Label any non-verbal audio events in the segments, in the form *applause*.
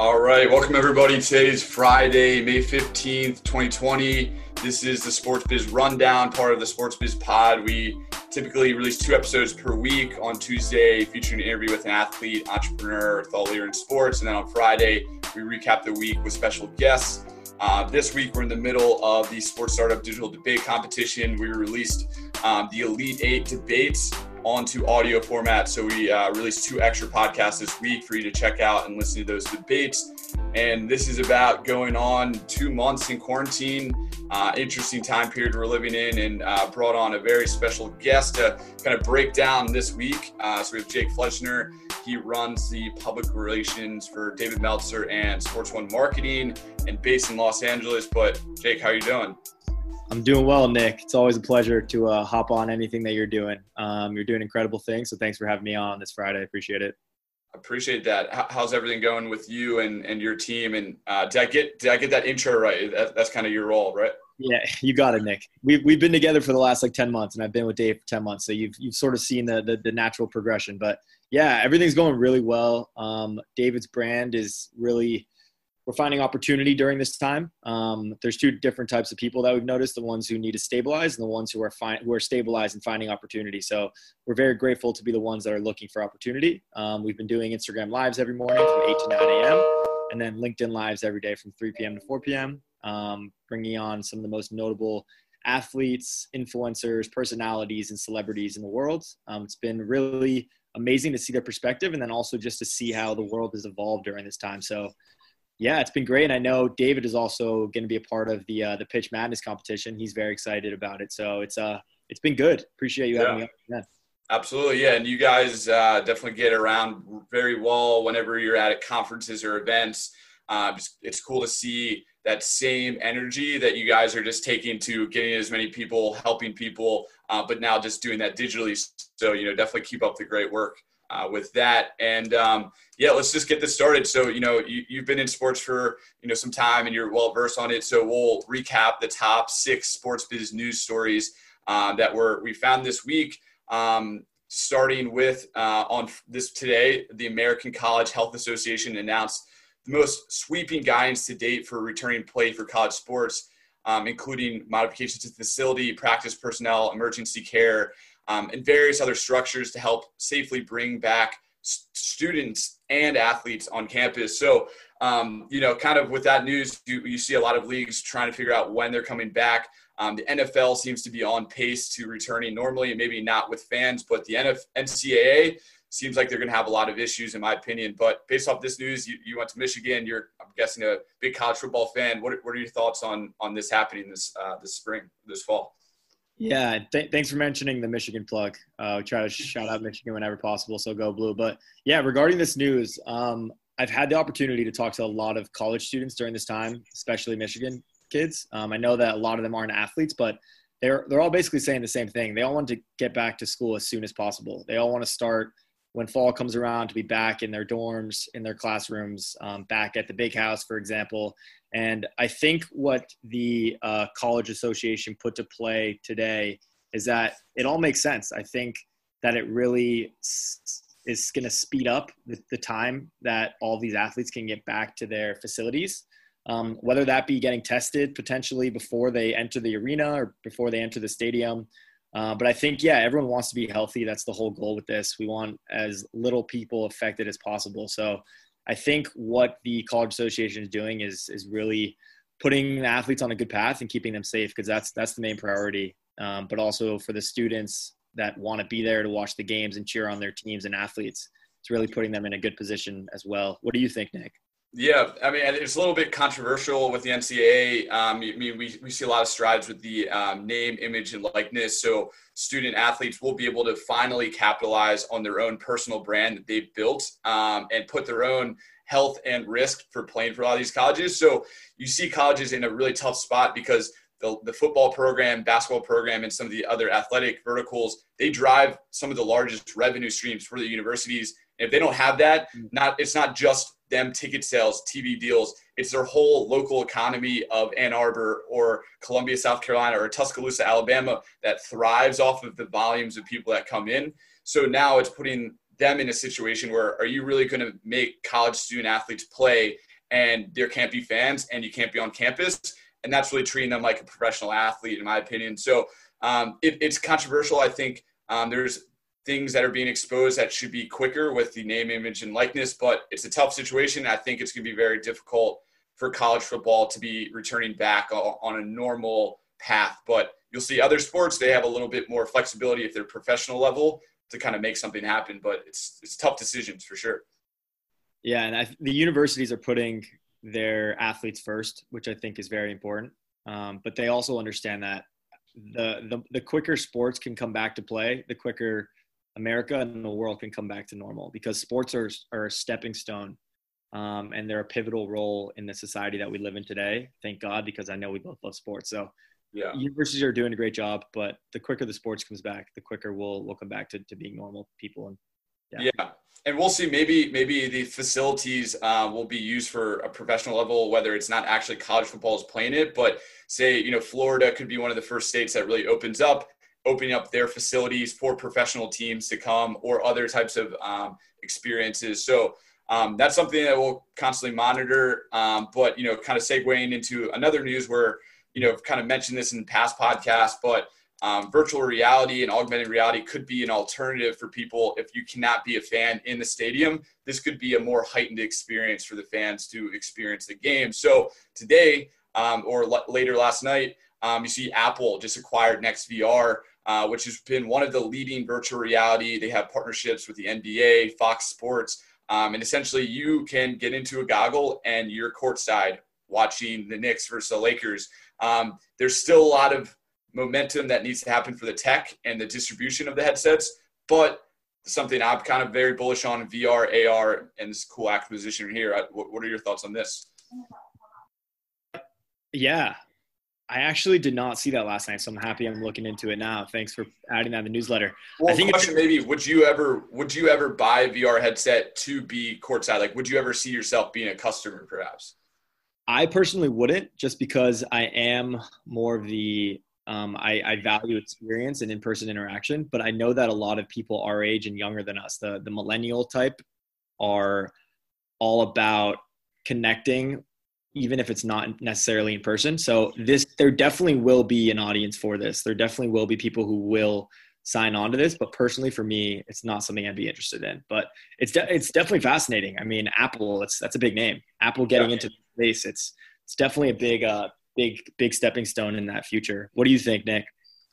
All right, welcome everybody. Today is Friday, May 15th, 2020. This is the Sports Biz Rundown, part of the Sports Biz Pod. We typically release two episodes per week on Tuesday, featuring an interview with an athlete, entrepreneur, thought leader in sports. And then on Friday, we recap the week with special guests. Uh, this week, we're in the middle of the Sports Startup Digital Debate Competition. We released um, the Elite Eight debates onto audio format. So we uh, released two extra podcasts this week for you to check out and listen to those debates. And this is about going on two months in quarantine. Uh, interesting time period we're living in, and uh, brought on a very special guest to kind of break down this week. Uh, so we have Jake Fletchner. He runs the public relations for David Meltzer and Sports One Marketing, and based in Los Angeles. But Jake, how are you doing? I'm doing well, Nick. It's always a pleasure to uh, hop on anything that you're doing. Um, you're doing incredible things, so thanks for having me on this Friday. I appreciate it. I appreciate that. How's everything going with you and, and your team? And uh, did I get did I get that intro right? That, that's kind of your role, right? Yeah, *laughs* you got it, Nick. We've we've been together for the last like ten months, and I've been with Dave for ten months. So you've you've sort of seen the the, the natural progression. But yeah, everything's going really well. Um, David's brand is really we're finding opportunity during this time. Um, there's two different types of people that we've noticed: the ones who need to stabilize and the ones who are fi- who are stabilized and finding opportunity. So we're very grateful to be the ones that are looking for opportunity. Um, we've been doing Instagram lives every morning from 8 to 9 a.m. and then LinkedIn lives every day from 3 p.m. to 4 p.m. Um, bringing on some of the most notable athletes, influencers, personalities, and celebrities in the world. Um, it's been really amazing to see their perspective and then also just to see how the world has evolved during this time. So yeah, it's been great. And I know David is also going to be a part of the uh, the Pitch Madness competition. He's very excited about it. So it's uh it's been good. Appreciate you having yeah. me on. Absolutely, yeah. And you guys uh, definitely get around very well whenever you're at conferences or events. Uh, it's cool to see that same energy that you guys are just taking to getting as many people, helping people, uh, but now just doing that digitally. So you know, definitely keep up the great work uh, with that. And um, yeah, let's just get this started. So, you know, you, have been in sports for, you know, some time and you're well versed on it. So we'll recap the top six sports biz news stories um, that were, we found this week. Um, starting with uh, on this today, the American College Health Association announced the most sweeping guidance to date for returning play for college sports, um, including modifications to facility, practice personnel, emergency care, um, and various other structures to help safely bring back students and athletes on campus. So, um, you know, kind of with that news, you, you, see a lot of leagues trying to figure out when they're coming back. Um, the NFL seems to be on pace to returning normally, and maybe not with fans, but the NF- NCAA seems like they're going to have a lot of issues, in my opinion. But based off this news, you, you went to Michigan. You're, I'm guessing, a big college football fan. What, what are your thoughts on on this happening this uh, this spring, this fall? Yeah, th- thanks for mentioning the Michigan plug. Uh, try to shout out Michigan whenever possible, so go blue. But yeah, regarding this news, um, I've had the opportunity to talk to a lot of college students during this time, especially Michigan kids. Um, I know that a lot of them aren't athletes, but they're they're all basically saying the same thing. They all want to get back to school as soon as possible. They all want to start when fall comes around to be back in their dorms, in their classrooms, um, back at the big house, for example. And I think what the uh, College Association put to play today is that it all makes sense. I think that it really is going to speed up the, the, time that all these athletes can get back to their facilities. Um, whether that be getting tested potentially before they enter the arena or before they enter the stadium, uh, but I think, yeah, everyone wants to be healthy. That's the whole goal with this. We want as little people affected as possible. So I think what the College Association is doing is is really putting the athletes on a good path and keeping them safe because that's that's the main priority. Um, but also for the students that want to be there to watch the games and cheer on their teams and athletes, it's really putting them in a good position as well. What do you think, Nick? Yeah, I mean, it's a little bit controversial with the NCAA. Um, I mean, we, we see a lot of strides with the um, name, image, and likeness. So student athletes will be able to finally capitalize on their own personal brand that they've built um, and put their own health and risk for playing for a lot of these colleges. So you see colleges in a really tough spot because the, the football program, basketball program, and some of the other athletic verticals, they drive some of the largest revenue streams for the universities. And if they don't have that, mm. not it's not just them ticket sales, TV deals. It's their whole local economy of Ann Arbor or Columbia, South Carolina, or Tuscaloosa, Alabama that thrives off of the volumes of people that come in. So now it's putting them in a situation where are you really going to make college student athletes play and there can't be fans and you can't be on campus? And that's really treating them like a professional athlete, in my opinion. So um, it, it's controversial. I think um, there's things that are being exposed that should be quicker with the name, image, and likeness. But it's a tough situation. I think it's going to be very difficult for college football to be returning back on a normal path. But you'll see other sports, they have a little bit more flexibility at their professional level to kind of make something happen. But it's, it's tough decisions for sure. Yeah. And I, the universities are putting their athletes first, which I think is very important. Um, but they also understand that the, the the quicker sports can come back to play, the quicker America and the world can come back to normal because sports are, are a stepping stone um, and they're a pivotal role in the society that we live in today. Thank God, because I know we both love sports. So yeah, universities are doing a great job, but the quicker the sports comes back, the quicker we'll, we'll come back to, to being normal people. And yeah. yeah. And we'll see. Maybe maybe the facilities uh, will be used for a professional level, whether it's not actually college football is playing it, but say you know Florida could be one of the first states that really opens up opening up their facilities for professional teams to come or other types of um, experiences. So um, that's something that we'll constantly monitor. Um, but you know, kind of segueing into another news where you know, I've kind of mentioned this in past podcasts, but um, virtual reality and augmented reality could be an alternative for people if you cannot be a fan in the stadium. This could be a more heightened experience for the fans to experience the game. So today, um, or l- later last night, um, you see Apple just acquired NextVR, uh, which has been one of the leading virtual reality. They have partnerships with the NBA, Fox Sports, um, and essentially you can get into a goggle and you're courtside watching the Knicks versus the Lakers. Um, there's still a lot of momentum that needs to happen for the tech and the distribution of the headsets, but something I'm kind of very bullish on VR, AR, and this cool acquisition here. What, what are your thoughts on this? Yeah, I actually did not see that last night, so I'm happy I'm looking into it now. Thanks for adding that in the newsletter. Well, I think question maybe would you ever would you ever buy a VR headset to be courtside? Like, would you ever see yourself being a customer, perhaps? I personally wouldn't, just because I am more of the um, I, I, value experience and in-person interaction. But I know that a lot of people our age and younger than us, the the millennial type, are all about connecting even if it's not necessarily in person. So this there definitely will be an audience for this. There definitely will be people who will sign on to this, but personally for me, it's not something I'd be interested in. But it's de- it's definitely fascinating. I mean, Apple, it's that's a big name. Apple getting yeah. into space, it's it's definitely a big uh big big stepping stone in that future. What do you think, Nick?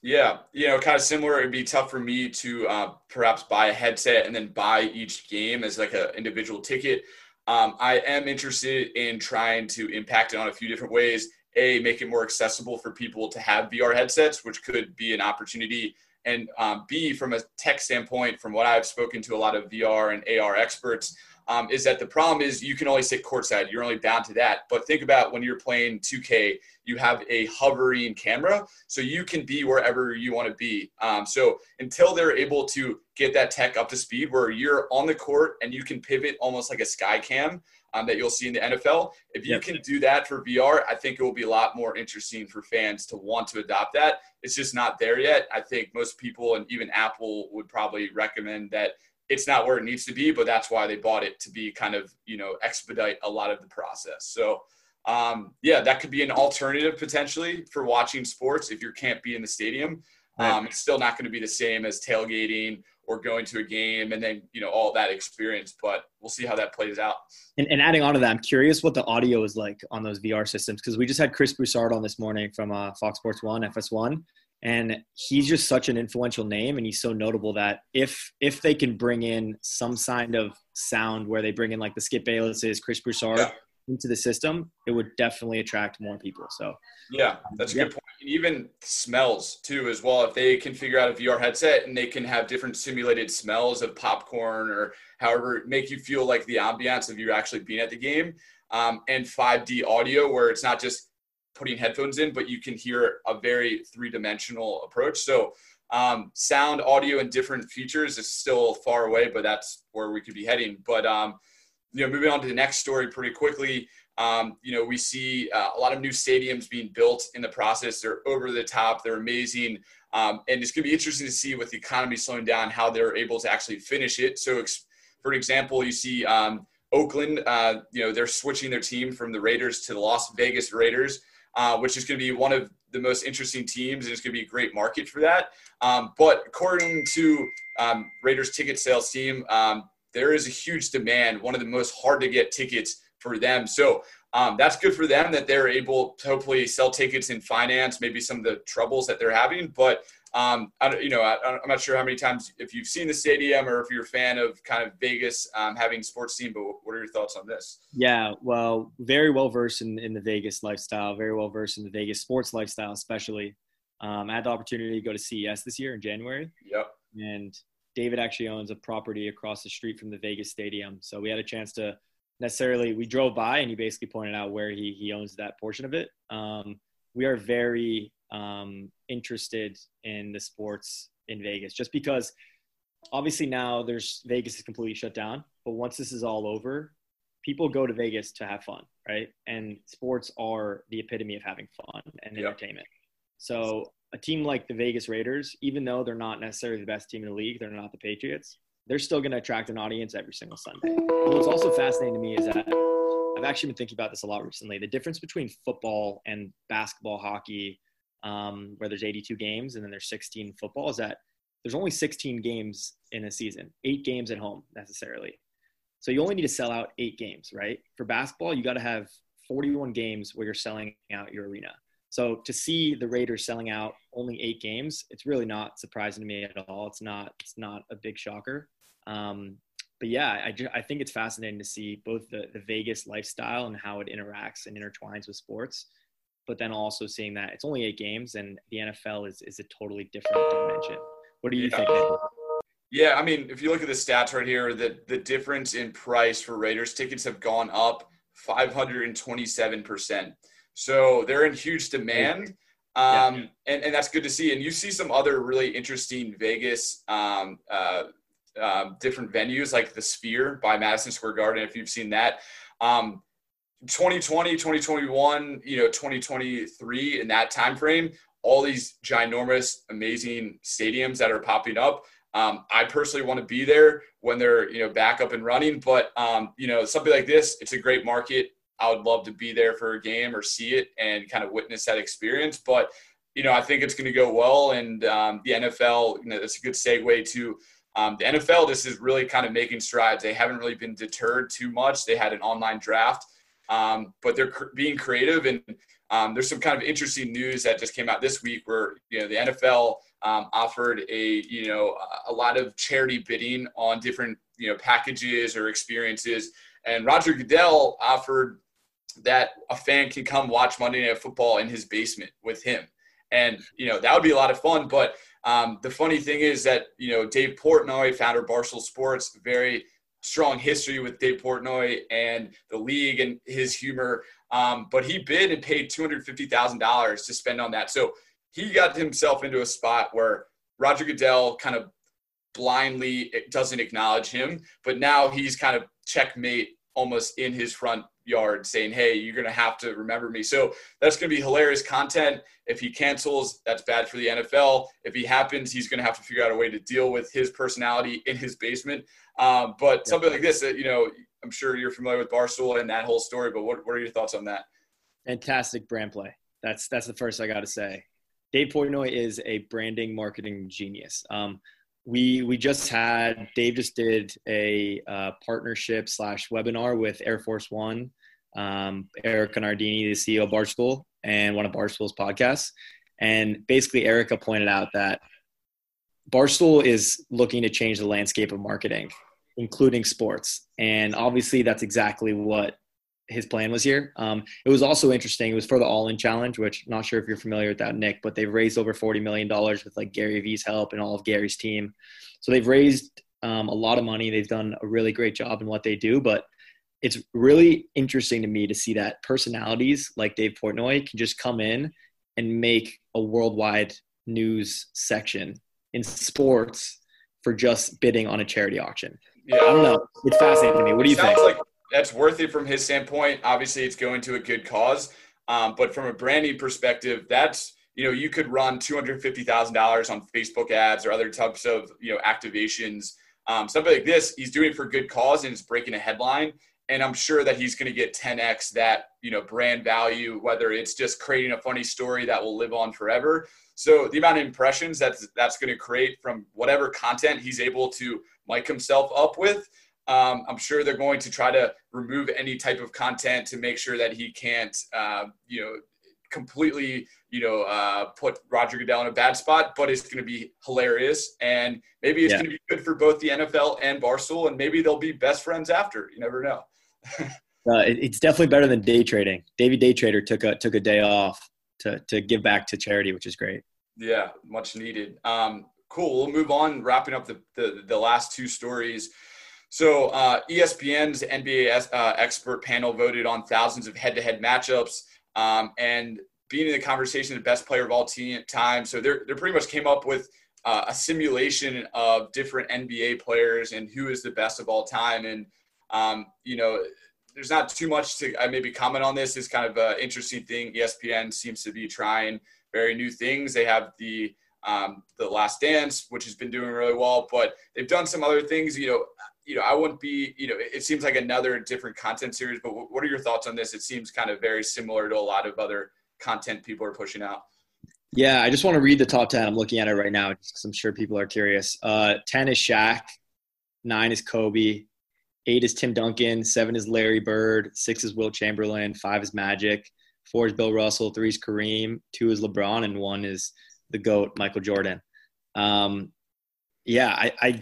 Yeah, you know, kind of similar. It'd be tough for me to uh, perhaps buy a headset and then buy each game as like an individual ticket. Um, I am interested in trying to impact it on a few different ways. A, make it more accessible for people to have VR headsets, which could be an opportunity. And um, B, from a tech standpoint, from what I've spoken to a lot of VR and AR experts, um, is that the problem is you can only sit courtside. You're only bound to that. But think about when you're playing 2K, you have a hovering camera, so you can be wherever you want to be. Um, so until they're able to get that tech up to speed, where you're on the court and you can pivot almost like a sky cam um, that you'll see in the NFL, if you yep. can do that for VR, I think it will be a lot more interesting for fans to want to adopt that. It's just not there yet. I think most people and even Apple would probably recommend that it's not where it needs to be, but that's why they bought it to be kind of, you know, expedite a lot of the process. So, um, yeah, that could be an alternative potentially for watching sports if you can't be in the stadium. Um, it's still not going to be the same as tailgating or going to a game and then, you know, all that experience, but we'll see how that plays out. And, and adding on to that, I'm curious what the audio is like on those VR systems because we just had Chris Broussard on this morning from uh, Fox Sports One, FS1, and he's just such an influential name and he's so notable that if if they can bring in some kind of sound where they bring in like the skip baylesses chris broussard yeah. into the system, it would definitely attract more people. So yeah, that's a good point. And even smells too, as well. If they can figure out a VR headset and they can have different simulated smells of popcorn or however make you feel like the ambiance of you actually being at the game, um, and 5D audio where it's not just putting headphones in, but you can hear a very three dimensional approach. So um, sound, audio, and different features is still far away, but that's where we could be heading. But um, you know, moving on to the next story pretty quickly. Um, you know, we see uh, a lot of new stadiums being built in the process. They're over the top. They're amazing. Um, and it's going to be interesting to see with the economy slowing down how they're able to actually finish it. So, ex- for example, you see um, Oakland, uh, you know, they're switching their team from the Raiders to the Las Vegas Raiders, uh, which is going to be one of the most interesting teams, and it's going to be a great market for that. Um, but according to um, Raiders ticket sales team, um, there is a huge demand, one of the most hard to get tickets for them. So um, that's good for them that they're able to hopefully sell tickets in finance, maybe some of the troubles that they're having. But um, I, you know, I, am not sure how many times if you've seen the stadium or if you're a fan of kind of Vegas um, having sports team. But what are your thoughts on this? Yeah, well, very well versed in, in the Vegas lifestyle, very well versed in the Vegas sports lifestyle, especially. Um, I had the opportunity to go to CES this year in January. Yep. And David actually owns a property across the street from the Vegas Stadium, so we had a chance to necessarily we drove by and he basically pointed out where he he owns that portion of it. Um, we are very um, interested in the sports in Vegas just because obviously now there's Vegas is completely shut down, but once this is all over, people go to Vegas to have fun, right? And sports are the epitome of having fun and yep. entertainment. So a team like the Vegas Raiders, even though they're not necessarily the best team in the league, they're not the Patriots they're still going to attract an audience every single Sunday. And what's also fascinating to me is that I've actually been thinking about this a lot recently. The difference between football and basketball, hockey, um, where there's 82 games and then there's 16 football, is that there's only 16 games in a season, eight games at home necessarily. So you only need to sell out eight games, right? For basketball, you got to have 41 games where you're selling out your arena. So to see the Raiders selling out only eight games, it's really not surprising to me at all. It's not. It's not a big shocker. Um, but yeah, I, just, I think it's fascinating to see both the, the Vegas lifestyle and how it interacts and intertwines with sports, but then also seeing that it's only eight games and the NFL is, is a totally different dimension. What do you yeah. think? Yeah, I mean, if you look at the stats right here, the, the difference in price for Raiders tickets have gone up 527%. So they're in huge demand. Um, yeah. and, and that's good to see. And you see some other really interesting Vegas um, uh, um, different venues like the Sphere by Madison Square Garden. If you've seen that, um, 2020, 2021, you know, 2023 in that time frame, all these ginormous, amazing stadiums that are popping up. Um, I personally want to be there when they're you know back up and running. But um, you know, something like this, it's a great market. I would love to be there for a game or see it and kind of witness that experience. But you know, I think it's going to go well, and um, the NFL, you know, that's a good segue to um, the NFL, this is really kind of making strides. They haven't really been deterred too much. They had an online draft, um, but they're cr- being creative. And um, there's some kind of interesting news that just came out this week where you know the NFL um, offered a you know a lot of charity bidding on different you know packages or experiences. And Roger Goodell offered that a fan can come watch Monday Night Football in his basement with him. And you know that would be a lot of fun, but um, the funny thing is that you know Dave Portnoy, founder of Barstool Sports, very strong history with Dave Portnoy and the league and his humor. Um, but he bid and paid two hundred fifty thousand dollars to spend on that. So he got himself into a spot where Roger Goodell kind of blindly doesn't acknowledge him, but now he's kind of checkmate almost in his front yard saying, Hey, you're going to have to remember me. So that's going to be hilarious content. If he cancels, that's bad for the NFL. If he happens, he's going to have to figure out a way to deal with his personality in his basement. Um, but yeah. something like this, you know, I'm sure you're familiar with Barstool and that whole story, but what, what are your thoughts on that? Fantastic brand play. That's, that's the first I got to say. Dave Portnoy is a branding marketing genius. Um, we we just had Dave just did a uh, partnership slash webinar with Air Force One, um, Erika Nardini, the CEO of Barstool, and one of Barstool's podcasts. And basically, Erika pointed out that Barstool is looking to change the landscape of marketing, including sports. And obviously, that's exactly what his plan was here. Um, it was also interesting. It was for the All In Challenge, which I'm not sure if you're familiar with that, Nick, but they've raised over $40 million with like Gary Vee's help and all of Gary's team. So they've raised um, a lot of money. They've done a really great job in what they do, but it's really interesting to me to see that personalities like Dave Portnoy can just come in and make a worldwide news section in sports for just bidding on a charity auction. Yeah. I don't know. It's fascinating to me. What do you think? Like that's worth it from his standpoint. Obviously, it's going to a good cause, um, but from a branding perspective, that's you know you could run two hundred fifty thousand dollars on Facebook ads or other types of you know activations. Um, something like this, he's doing it for good cause and it's breaking a headline. And I'm sure that he's going to get 10x that you know brand value, whether it's just creating a funny story that will live on forever. So the amount of impressions that's that's going to create from whatever content he's able to mic himself up with um, I'm sure they're going to try to remove any type of content to make sure that he can't, uh, you know, completely, you know, uh, put Roger Goodell in a bad spot. But it's going to be hilarious, and maybe it's yeah. going to be good for both the NFL and Barstool, and maybe they'll be best friends after. You never know. *laughs* uh, it's definitely better than day trading. David Day Trader took a took a day off to to give back to charity, which is great. Yeah, much needed. Um, cool. We'll move on. Wrapping up the, the, the last two stories. So uh, ESPN's NBA uh, expert panel voted on thousands of head-to-head matchups, um, and being in the conversation, the best player of all time. So they they pretty much came up with uh, a simulation of different NBA players and who is the best of all time. And um, you know, there's not too much to I maybe comment on this. It's kind of an interesting thing. ESPN seems to be trying very new things. They have the um, the Last Dance, which has been doing really well, but they've done some other things. You know, you know, I wouldn't be, you know, it seems like another different content series, but what are your thoughts on this? It seems kind of very similar to a lot of other content people are pushing out. Yeah, I just want to read the top 10. I'm looking at it right now because I'm sure people are curious. Uh, 10 is Shaq, 9 is Kobe, 8 is Tim Duncan, 7 is Larry Bird, 6 is Wilt Chamberlain, 5 is Magic, 4 is Bill Russell, 3 is Kareem, 2 is LeBron, and 1 is the GOAT, Michael Jordan. Um, yeah, I, I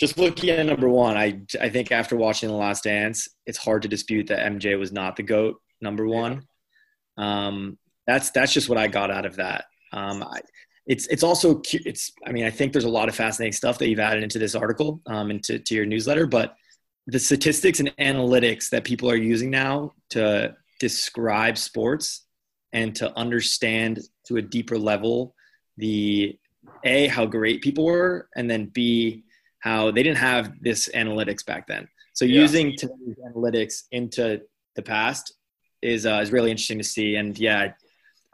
just looking at number one, I I think after watching The Last Dance, it's hard to dispute that MJ was not the goat number one. Um, that's that's just what I got out of that. Um, I, it's it's also it's I mean I think there's a lot of fascinating stuff that you've added into this article um, and to, to your newsletter, but the statistics and analytics that people are using now to describe sports and to understand to a deeper level the a how great people were and then b how they didn't have this analytics back then. So yeah. using today's analytics into the past is uh, is really interesting to see. And yeah,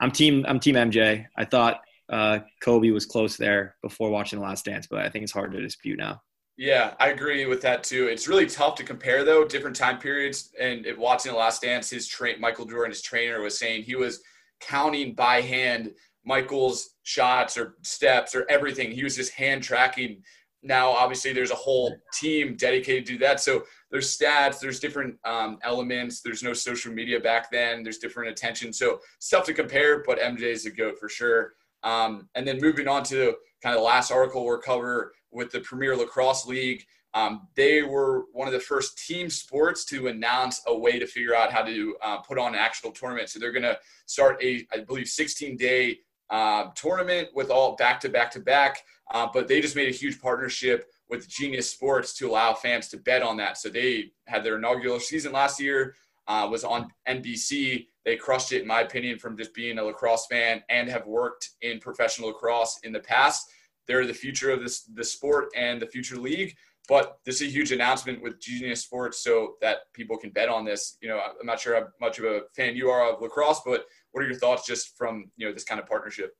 I'm team I'm team MJ. I thought uh, Kobe was close there before watching The Last Dance, but I think it's hard to dispute now. Yeah, I agree with that too. It's really tough to compare though different time periods. And watching The Last Dance, his train Michael Jordan, his trainer, was saying he was counting by hand Michael's shots or steps or everything. He was just hand tracking now obviously there's a whole team dedicated to that so there's stats there's different um, elements there's no social media back then there's different attention so stuff to compare but mj is a goat for sure um, and then moving on to kind of the last article we'll cover with the premier lacrosse league um, they were one of the first team sports to announce a way to figure out how to uh, put on an actual tournament. So they're going to start a i believe 16 day uh, tournament with all back to back to back. Uh, but they just made a huge partnership with Genius Sports to allow fans to bet on that. So they had their inaugural season last year, uh, was on NBC. They crushed it, in my opinion, from just being a lacrosse fan and have worked in professional lacrosse in the past. They're the future of this the sport and the future league. But this is a huge announcement with Genius Sports so that people can bet on this. You know, I'm not sure how much of a fan you are of lacrosse, but what are your thoughts just from you know this kind of partnership?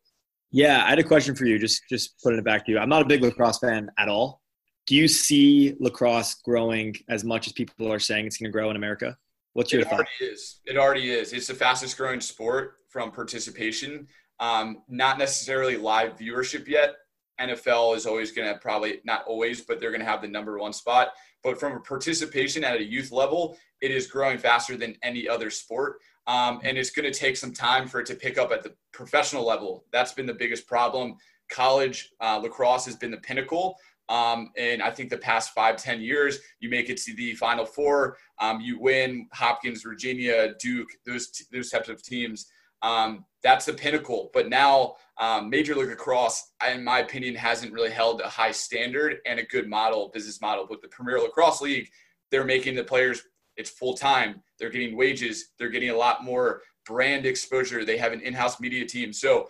Yeah, I had a question for you. Just just putting it back to you. I'm not a big lacrosse fan at all. Do you see lacrosse growing as much as people are saying it's going to grow in America? What's your it thought? Already is. It already is. It's the fastest growing sport from participation. Um, not necessarily live viewership yet. NFL is always going to probably not always, but they're going to have the number one spot. But from a participation at a youth level, it is growing faster than any other sport. Um, and it's going to take some time for it to pick up at the professional level. That's been the biggest problem. College uh, lacrosse has been the pinnacle, Um, and I think the past five, ten years, you make it to the Final Four, um, you win Hopkins, Virginia, Duke, those those types of teams. Um, that's the pinnacle. But now, um, Major League Lacrosse, in my opinion, hasn't really held a high standard and a good model, business model. But the Premier Lacrosse League, they're making the players it's full time. They're getting wages. They're getting a lot more brand exposure. They have an in-house media team. So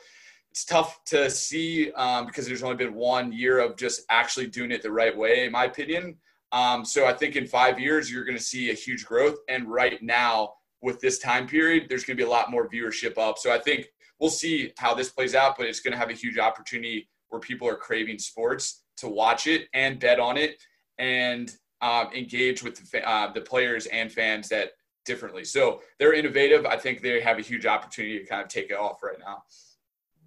it's tough to see um, because there's only been one year of just actually doing it the right way, in my opinion. Um, so I think in five years you're going to see a huge growth. And right now, with this time period, there's going to be a lot more viewership up. So I think we'll see how this plays out, but it's going to have a huge opportunity where people are craving sports to watch it and bet on it and uh, engage with the, uh, the players and fans that differently. So they're innovative. I think they have a huge opportunity to kind of take it off right now.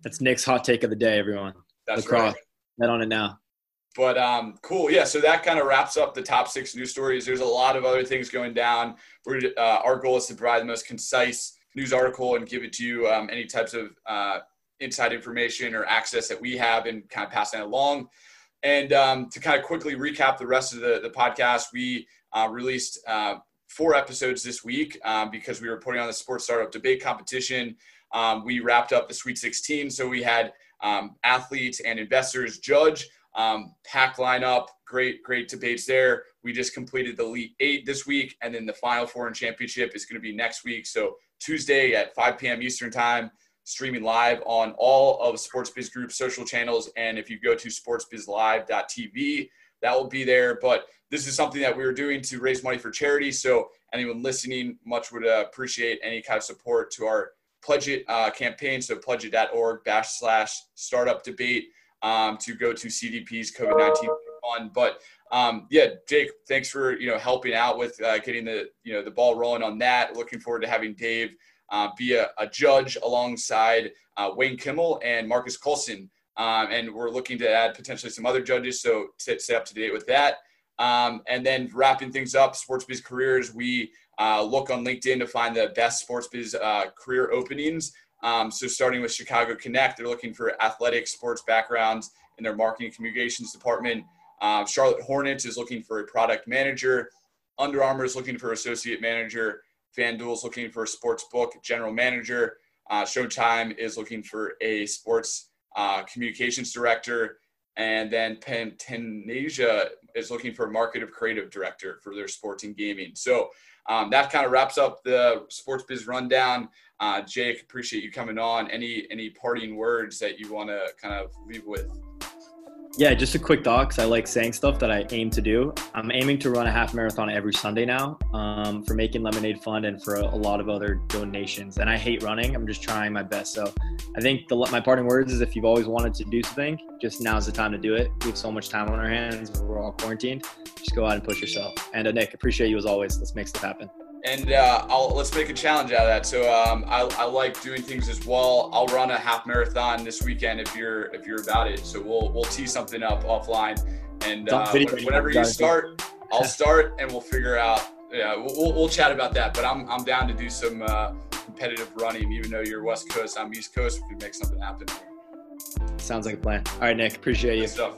That's Nick's hot take of the day, everyone. That's Lacrosse. right. Bet on it now. But um, cool, yeah. So that kind of wraps up the top six news stories. There's a lot of other things going down. We're, uh, our goal is to provide the most concise news article and give it to you um, any types of uh, inside information or access that we have and kind of pass that along. And um, to kind of quickly recap the rest of the, the podcast, we uh, released uh, four episodes this week um, because we were putting on the sports startup debate competition. Um, we wrapped up the Sweet 16, so we had um, athletes and investors judge um, pack lineup, great, great debates there. We just completed the Elite Eight this week, and then the Final Four and Championship is going to be next week. So Tuesday at 5 p.m. Eastern Time, streaming live on all of SportsBiz Group social channels. And if you go to sportsbizlive.tv, that will be there. But this is something that we are doing to raise money for charity. So anyone listening, much would appreciate any kind of support to our Pledge It uh, campaign. So pledgeit.org backslash slash startup debate um, to go to CDP's COVID 19 fund. But um, yeah, Jake, thanks for you know helping out with uh, getting the you know the ball rolling on that. Looking forward to having Dave uh, be a, a, judge alongside uh, Wayne Kimmel and Marcus Colson. Um, and we're looking to add potentially some other judges, so stay up to date with that. Um, and then wrapping things up, Sports Biz Careers, we uh, look on LinkedIn to find the best Sports Biz uh, career openings. Um, so starting with Chicago Connect, they're looking for athletic sports backgrounds in their marketing communications department. Um, Charlotte Hornets is looking for a product manager. Under Armour is looking for associate manager. FanDuel is looking for a sports book general manager. Uh, Showtime is looking for a sports uh, communications director. And then Pentasia is looking for a marketing creative director for their sports and gaming. So um, that kind of wraps up the sports biz rundown. Uh, Jake, appreciate you coming on. Any any parting words that you want to kind of leave with? Yeah, just a quick thought because I like saying stuff that I aim to do. I'm aiming to run a half marathon every Sunday now um, for Making Lemonade Fund and for a, a, lot of other donations. And I hate running. I'm just trying my best. So I think the, my parting words is if you've always wanted to do something, just now's the time to do it. We have so much time on our hands. We're all quarantined. Just go out and push yourself. And uh, Nick, appreciate you as always. Let's make stuff happen and uh, I'll, let's make a challenge out of that. So um, I, I, like doing things as well. I'll run a half marathon this weekend if you're if you're about it. So we'll we'll tee something up offline, and uh, whenever you start, I'll *laughs* start, and we'll figure out. Yeah, we'll, we'll chat about that. But I'm I'm down to do some uh, competitive running, even though you're West Coast, I'm East Coast. We can make something happen. Sounds like a plan. All right, Nick. Appreciate Good you. Stuff.